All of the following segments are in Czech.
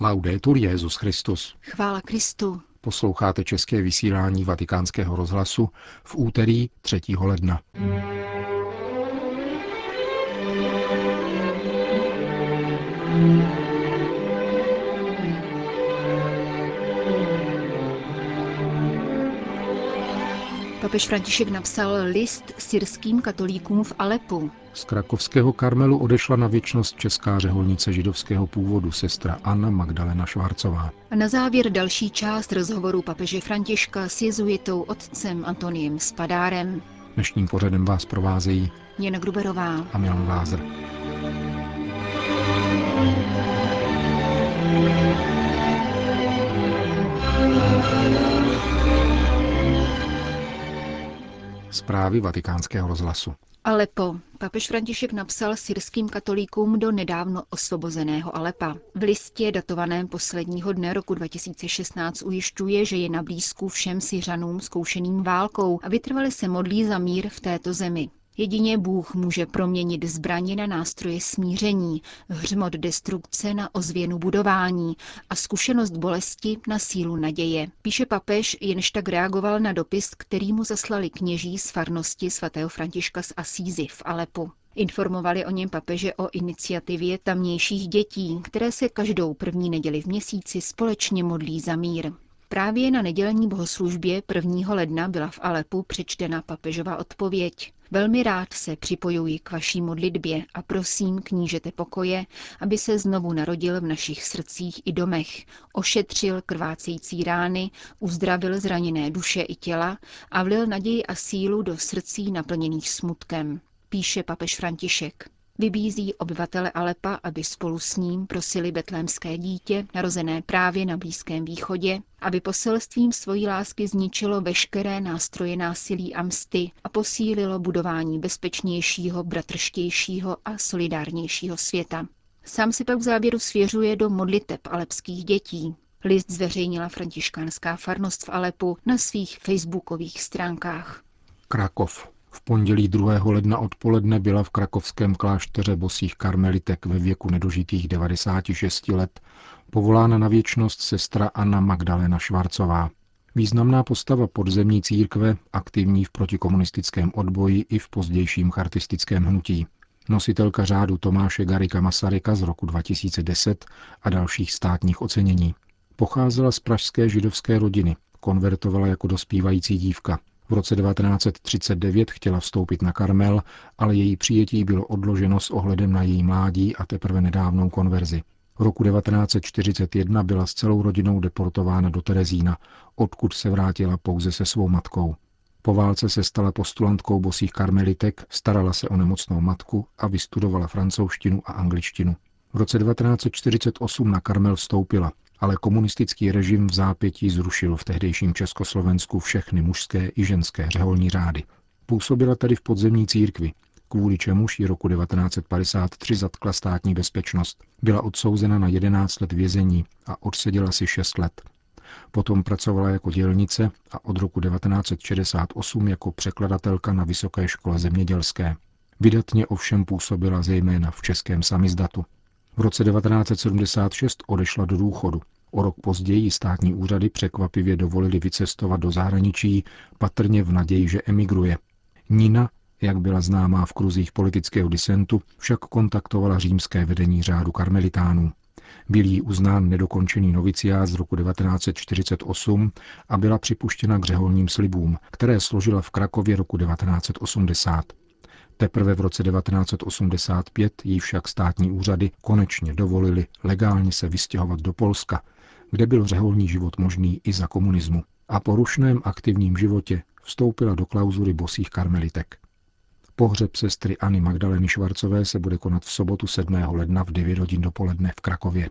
Laudetur Jezus Christus. Chvála Kristu. Posloucháte české vysílání Vatikánského rozhlasu v úterý 3. ledna. Papež František napsal list syrským katolíkům v Alepu. Z krakovského Karmelu odešla na věčnost česká řeholnice židovského původu sestra Anna Magdalena Švárcová. A na závěr další část rozhovoru papeže Františka s jezuitou otcem Antoniem Spadárem. Dnešním pořadem vás provázejí Jana Gruberová a Milan Glázer. Zprávy vatikánského rozhlasu. Alepo. Papež František napsal syrským katolíkům do nedávno osvobozeného Alepa. V listě datovaném posledního dne roku 2016 ujišťuje, že je na blízku všem Syřanům zkoušeným válkou a vytrvale se modlí za mír v této zemi. Jedině Bůh může proměnit zbraně na nástroje smíření, hřmot destrukce na ozvěnu budování a zkušenost bolesti na sílu naděje. Píše papež, jenž tak reagoval na dopis, který mu zaslali kněží z farnosti svatého Františka z Asízy v Alepu. Informovali o něm papeže o iniciativě tamnějších dětí, které se každou první neděli v měsíci společně modlí za mír. Právě na nedělní bohoslužbě 1. ledna byla v Alepu přečtena papežova odpověď. Velmi rád se připojuji k vaší modlitbě a prosím knížete pokoje, aby se znovu narodil v našich srdcích i domech, ošetřil krvácející rány, uzdravil zraněné duše i těla a vlil naději a sílu do srdcí naplněných smutkem, píše papež František. Vybízí obyvatele Alepa, aby spolu s ním prosili betlémské dítě, narozené právě na Blízkém východě, aby poselstvím svojí lásky zničilo veškeré nástroje násilí a msty a posílilo budování bezpečnějšího, bratrštějšího a solidárnějšího světa. Sám si pak v závěru svěřuje do modliteb alepských dětí. List zveřejnila františkánská farnost v Alepu na svých facebookových stránkách. Krakov. V pondělí 2. ledna odpoledne byla v krakovském klášteře bosých karmelitek ve věku nedožitých 96 let povolána na věčnost sestra Anna Magdalena Švarcová. Významná postava podzemní církve, aktivní v protikomunistickém odboji i v pozdějším chartistickém hnutí. Nositelka řádu Tomáše Garika Masaryka z roku 2010 a dalších státních ocenění. Pocházela z pražské židovské rodiny, konvertovala jako dospívající dívka. V roce 1939 chtěla vstoupit na Karmel, ale její přijetí bylo odloženo s ohledem na její mládí a teprve nedávnou konverzi. V roku 1941 byla s celou rodinou deportována do Terezína, odkud se vrátila pouze se svou matkou. Po válce se stala postulantkou bosých karmelitek, starala se o nemocnou matku a vystudovala francouzštinu a angličtinu. V roce 1948 na Karmel vstoupila, ale komunistický režim v zápětí zrušil v tehdejším Československu všechny mužské i ženské řeholní řády. Působila tedy v podzemní církvi, kvůli čemuž ji roku 1953 zatkla státní bezpečnost. Byla odsouzena na 11 let vězení a odseděla si 6 let. Potom pracovala jako dělnice a od roku 1968 jako překladatelka na Vysoké škole zemědělské. Vydatně ovšem působila zejména v českém samizdatu. V roce 1976 odešla do důchodu. O rok později státní úřady překvapivě dovolili vycestovat do zahraničí, patrně v naději, že emigruje. Nina, jak byla známá v kruzích politického disentu, však kontaktovala římské vedení řádu karmelitánů. Byl jí uznán nedokončený noviciát z roku 1948 a byla připuštěna k řeholním slibům, které složila v Krakově roku 1980. Teprve v roce 1985 jí však státní úřady konečně dovolili legálně se vystěhovat do Polska, kde byl řeholní život možný i za komunismu. A po rušném aktivním životě vstoupila do klauzury bosých karmelitek. Pohřeb sestry Anny Magdaleny Švarcové se bude konat v sobotu 7. ledna v 9 hodin dopoledne v Krakově.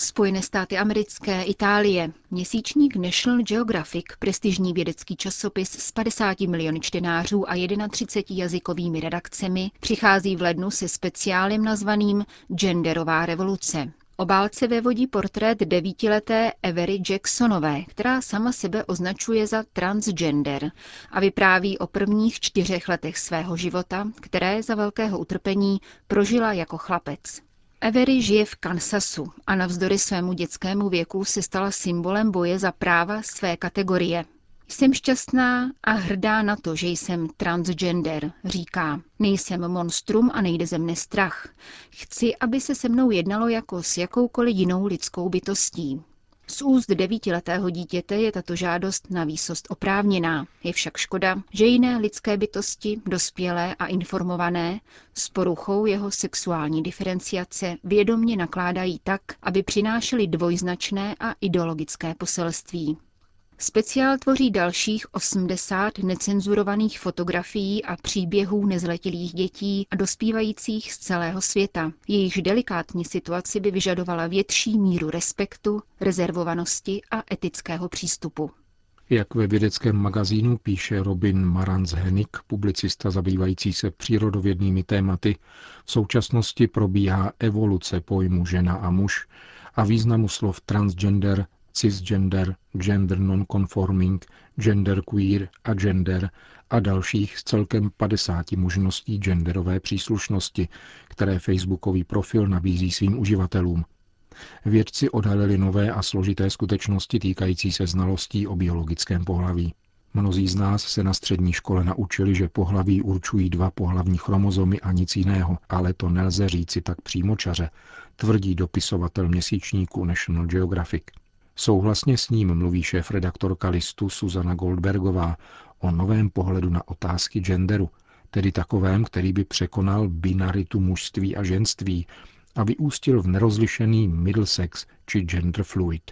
Spojené státy americké, Itálie. Měsíčník National Geographic, prestižní vědecký časopis s 50 miliony čtenářů a 31 jazykovými redakcemi, přichází v lednu se speciálem nazvaným Genderová revoluce. Obálce vévodí portrét devítileté Avery Jacksonové, která sama sebe označuje za transgender a vypráví o prvních čtyřech letech svého života, které za velkého utrpení prožila jako chlapec. Avery žije v Kansasu a navzdory svému dětskému věku se stala symbolem boje za práva své kategorie. Jsem šťastná a hrdá na to, že jsem transgender, říká. Nejsem monstrum a nejde ze mne strach. Chci, aby se se mnou jednalo jako s jakoukoliv jinou lidskou bytostí. Z úst devítiletého dítěte je tato žádost na výsost oprávněná. Je však škoda, že jiné lidské bytosti, dospělé a informované, s poruchou jeho sexuální diferenciace vědomně nakládají tak, aby přinášely dvojznačné a ideologické poselství. Speciál tvoří dalších 80 necenzurovaných fotografií a příběhů nezletilých dětí a dospívajících z celého světa. Jejichž delikátní situaci by vyžadovala větší míru respektu, rezervovanosti a etického přístupu. Jak ve vědeckém magazínu píše Robin Marantz Hennig, publicista zabývající se přírodovědnými tématy, v současnosti probíhá evoluce pojmu žena a muž a významu slov transgender, cisgender, gender nonconforming, genderqueer a gender a dalších z celkem 50 možností genderové příslušnosti, které facebookový profil nabízí svým uživatelům. Vědci odhalili nové a složité skutečnosti týkající se znalostí o biologickém pohlaví. Mnozí z nás se na střední škole naučili, že pohlaví určují dva pohlavní chromozomy a nic jiného, ale to nelze říci tak přímočaře, tvrdí dopisovatel měsíčníku National Geographic. Souhlasně s ním mluví šéf-redaktorka listu Suzana Goldbergová o novém pohledu na otázky genderu, tedy takovém, který by překonal binaritu mužství a ženství a vyústil v nerozlišený middle sex či gender fluid.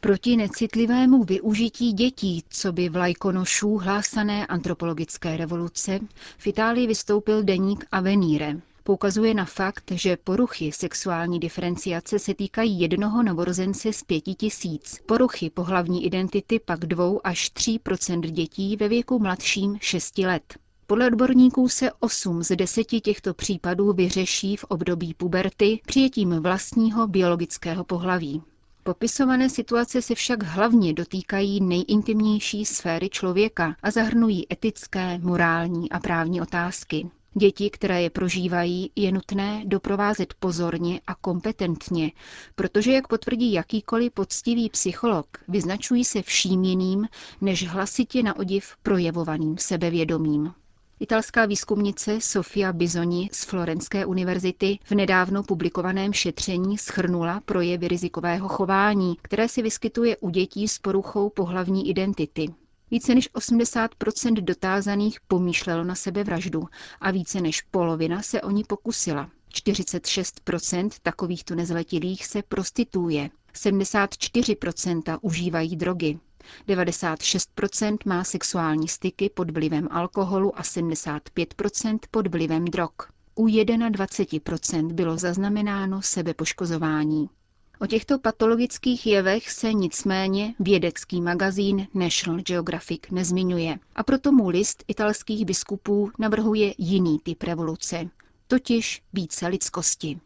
Proti necitlivému využití dětí, co by vlajkonošů hlásané antropologické revoluce, v Itálii vystoupil deník Avenire. Poukazuje na fakt, že poruchy sexuální diferenciace se týkají jednoho novorozence z pěti tisíc. Poruchy pohlavní identity pak dvou až tří procent dětí ve věku mladším 6 let. Podle odborníků se 8 z 10 těchto případů vyřeší v období puberty přijetím vlastního biologického pohlaví. Popisované situace se však hlavně dotýkají nejintimnější sféry člověka a zahrnují etické, morální a právní otázky. Děti, které je prožívají, je nutné doprovázet pozorně a kompetentně, protože, jak potvrdí jakýkoliv poctivý psycholog, vyznačují se vším jiným než hlasitě na odiv projevovaným sebevědomím. Italská výzkumnice Sofia Bizoni z Florenské univerzity v nedávno publikovaném šetření schrnula projevy rizikového chování, které se vyskytuje u dětí s poruchou pohlavní identity. Více než 80% dotázaných pomýšlelo na sebevraždu a více než polovina se o ní pokusila. 46% takovýchto nezletilých se prostituje, 74% užívají drogy, 96% má sexuální styky pod vlivem alkoholu a 75% pod vlivem drog. U 21% bylo zaznamenáno sebepoškozování. O těchto patologických jevech se nicméně vědecký magazín National Geographic nezmiňuje a proto mu list italských biskupů navrhuje jiný typ revoluce, totiž více lidskosti.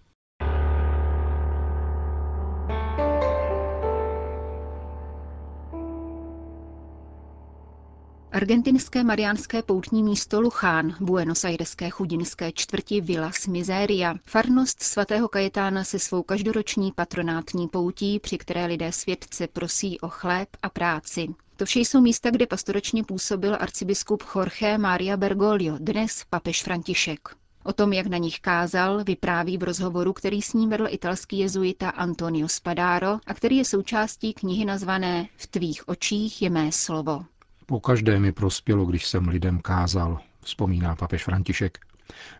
Argentinské mariánské poutní místo Luchán, Buenos Aireské chudinské čtvrti Villa Miseria, farnost svatého Kajetána se svou každoroční patronátní poutí, při které lidé světce prosí o chléb a práci. To vše jsou místa, kde pastoračně působil arcibiskup Jorge Maria Bergoglio, dnes papež František. O tom, jak na nich kázal, vypráví v rozhovoru, který s ním vedl italský jezuita Antonio Spadaro a který je součástí knihy nazvané V tvých očích je mé slovo. Po každé mi prospělo, když jsem lidem kázal, vzpomíná papež František.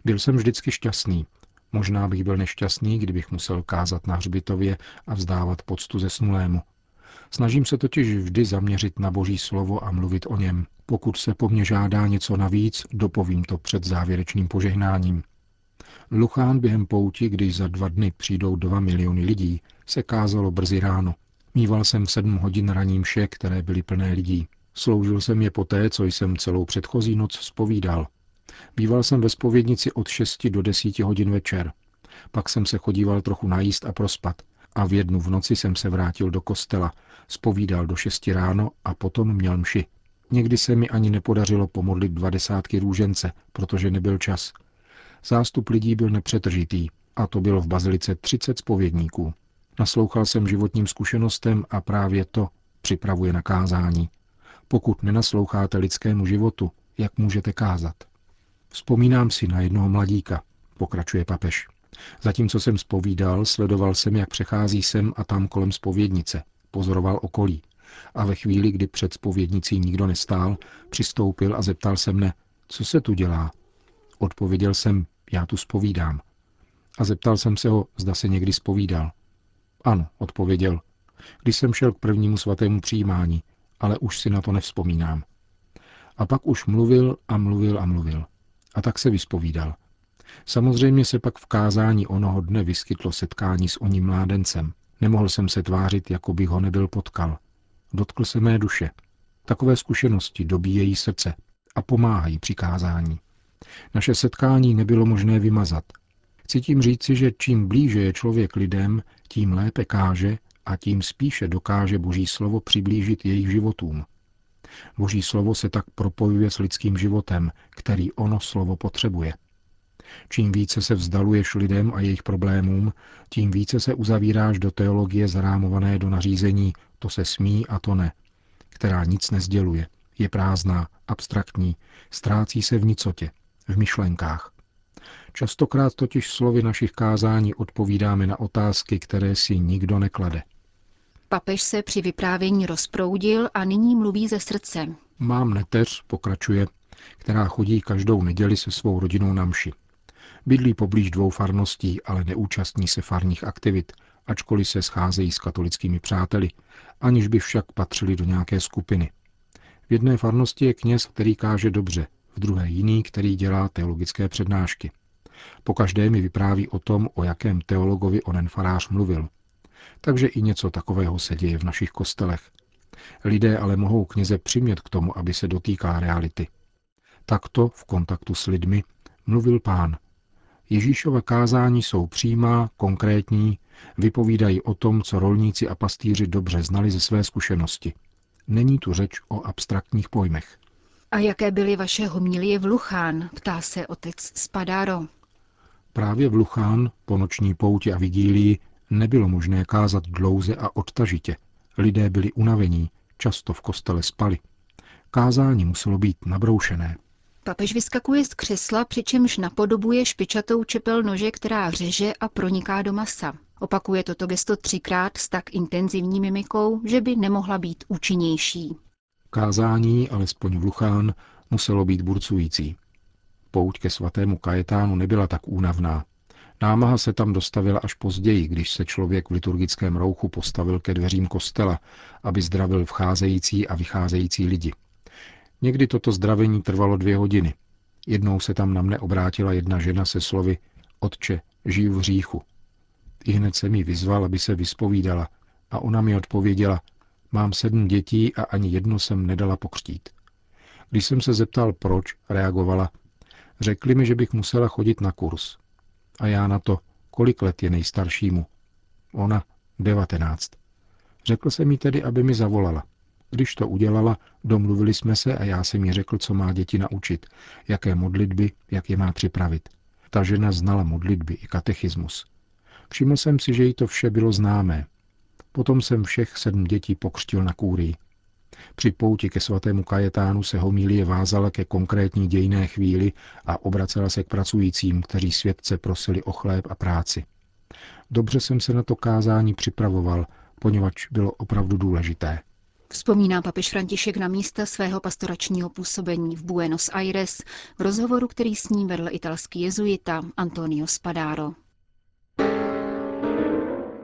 Byl jsem vždycky šťastný. Možná bych byl nešťastný, kdybych musel kázat na hřbitově a vzdávat poctu zesnulému. Snažím se totiž vždy zaměřit na Boží slovo a mluvit o něm. Pokud se po mně žádá něco navíc, dopovím to před závěrečným požehnáním. Luchán během pouti, když za dva dny přijdou dva miliony lidí, se kázalo brzy ráno. Mýval jsem sedm hodin raním mše, které byly plné lidí. Sloužil jsem je poté, co jsem celou předchozí noc spovídal. Býval jsem ve spovědnici od 6 do 10 hodin večer. Pak jsem se chodíval trochu najíst a prospat. A v jednu v noci jsem se vrátil do kostela, spovídal do 6 ráno a potom měl mši. Někdy se mi ani nepodařilo pomodlit dva desátky růžence, protože nebyl čas. Zástup lidí byl nepřetržitý. A to bylo v bazilice 30 spovědníků. Naslouchal jsem životním zkušenostem a právě to připravuje na kázání. Pokud nenasloucháte lidskému životu, jak můžete kázat? Vzpomínám si na jednoho mladíka, pokračuje papež. Zatímco jsem spovídal, sledoval jsem, jak přechází sem a tam kolem spovědnice. Pozoroval okolí. A ve chvíli, kdy před spovědnicí nikdo nestál, přistoupil a zeptal se mne, co se tu dělá. Odpověděl jsem, já tu spovídám. A zeptal jsem se ho, zda se někdy spovídal. Ano, odpověděl. Když jsem šel k prvnímu svatému přijímání, ale už si na to nevzpomínám. A pak už mluvil a mluvil a mluvil. A tak se vyspovídal. Samozřejmě se pak v kázání onoho dne vyskytlo setkání s oním mládencem. Nemohl jsem se tvářit, jako bych ho nebyl potkal. Dotkl se mé duše. Takové zkušenosti dobíjejí srdce a pomáhají při kázání. Naše setkání nebylo možné vymazat. Chci tím říci, že čím blíže je člověk lidem, tím lépe káže a tím spíše dokáže Boží slovo přiblížit jejich životům. Boží slovo se tak propojuje s lidským životem, který ono slovo potřebuje. Čím více se vzdaluješ lidem a jejich problémům, tím více se uzavíráš do teologie zarámované do nařízení to se smí a to ne, která nic nezděluje, je prázdná, abstraktní, ztrácí se v nicotě, v myšlenkách. Častokrát totiž slovy našich kázání odpovídáme na otázky, které si nikdo neklade. Papež se při vyprávění rozproudil a nyní mluví ze srdce. Mám neteř, pokračuje, která chodí každou neděli se svou rodinou na mši. Bydlí poblíž dvou farností, ale neúčastní se farních aktivit, ačkoliv se scházejí s katolickými přáteli, aniž by však patřili do nějaké skupiny. V jedné farnosti je kněz, který káže dobře, v druhé jiný, který dělá teologické přednášky. Po každé mi vypráví o tom, o jakém teologovi onen farář mluvil. Takže i něco takového se děje v našich kostelech. Lidé ale mohou kněze přimět k tomu, aby se dotýkal reality. Takto v kontaktu s lidmi mluvil pán. Ježíšova kázání jsou přímá, konkrétní, vypovídají o tom, co rolníci a pastýři dobře znali ze své zkušenosti. Není tu řeč o abstraktních pojmech. A jaké byly vaše homilie v Luchán, ptá se otec Spadaro. Právě v Luchán, po noční pouti a vigílii, nebylo možné kázat dlouze a odtažitě. Lidé byli unavení, často v kostele spali. Kázání muselo být nabroušené. Papež vyskakuje z křesla, přičemž napodobuje špičatou čepel nože, která řeže a proniká do masa. Opakuje toto gesto třikrát s tak intenzivní mimikou, že by nemohla být účinnější. Kázání, alespoň v Luchán, muselo být burcující. Pouť ke svatému Kajetánu nebyla tak únavná. Námaha se tam dostavila až později, když se člověk v liturgickém rouchu postavil ke dveřím kostela, aby zdravil vcházející a vycházející lidi. Někdy toto zdravení trvalo dvě hodiny. Jednou se tam na mne obrátila jedna žena se slovy Otče, žiju v hříchu. I hned se mi vyzval, aby se vyspovídala a ona mi odpověděla, mám sedm dětí a ani jedno jsem nedala pokřtít. Když jsem se zeptal proč, reagovala, řekli mi, že bych musela chodit na kurz. A já na to, kolik let je nejstaršímu. Ona, devatenáct. Řekl jsem jí tedy, aby mi zavolala. Když to udělala, domluvili jsme se a já jsem jí řekl, co má děti naučit, jaké modlitby, jak je má připravit. Ta žena znala modlitby i katechismus. Všiml jsem si, že jí to vše bylo známé. Potom jsem všech sedm dětí pokřtil na kůrii. Při pouti ke svatému Kajetánu se homílie vázala ke konkrétní dějné chvíli a obracela se k pracujícím, kteří světce prosili o chléb a práci. Dobře jsem se na to kázání připravoval, poněvadž bylo opravdu důležité. Vzpomíná papež František na místa svého pastoračního působení v Buenos Aires v rozhovoru, který s ním vedl italský jezuita Antonio Spadaro.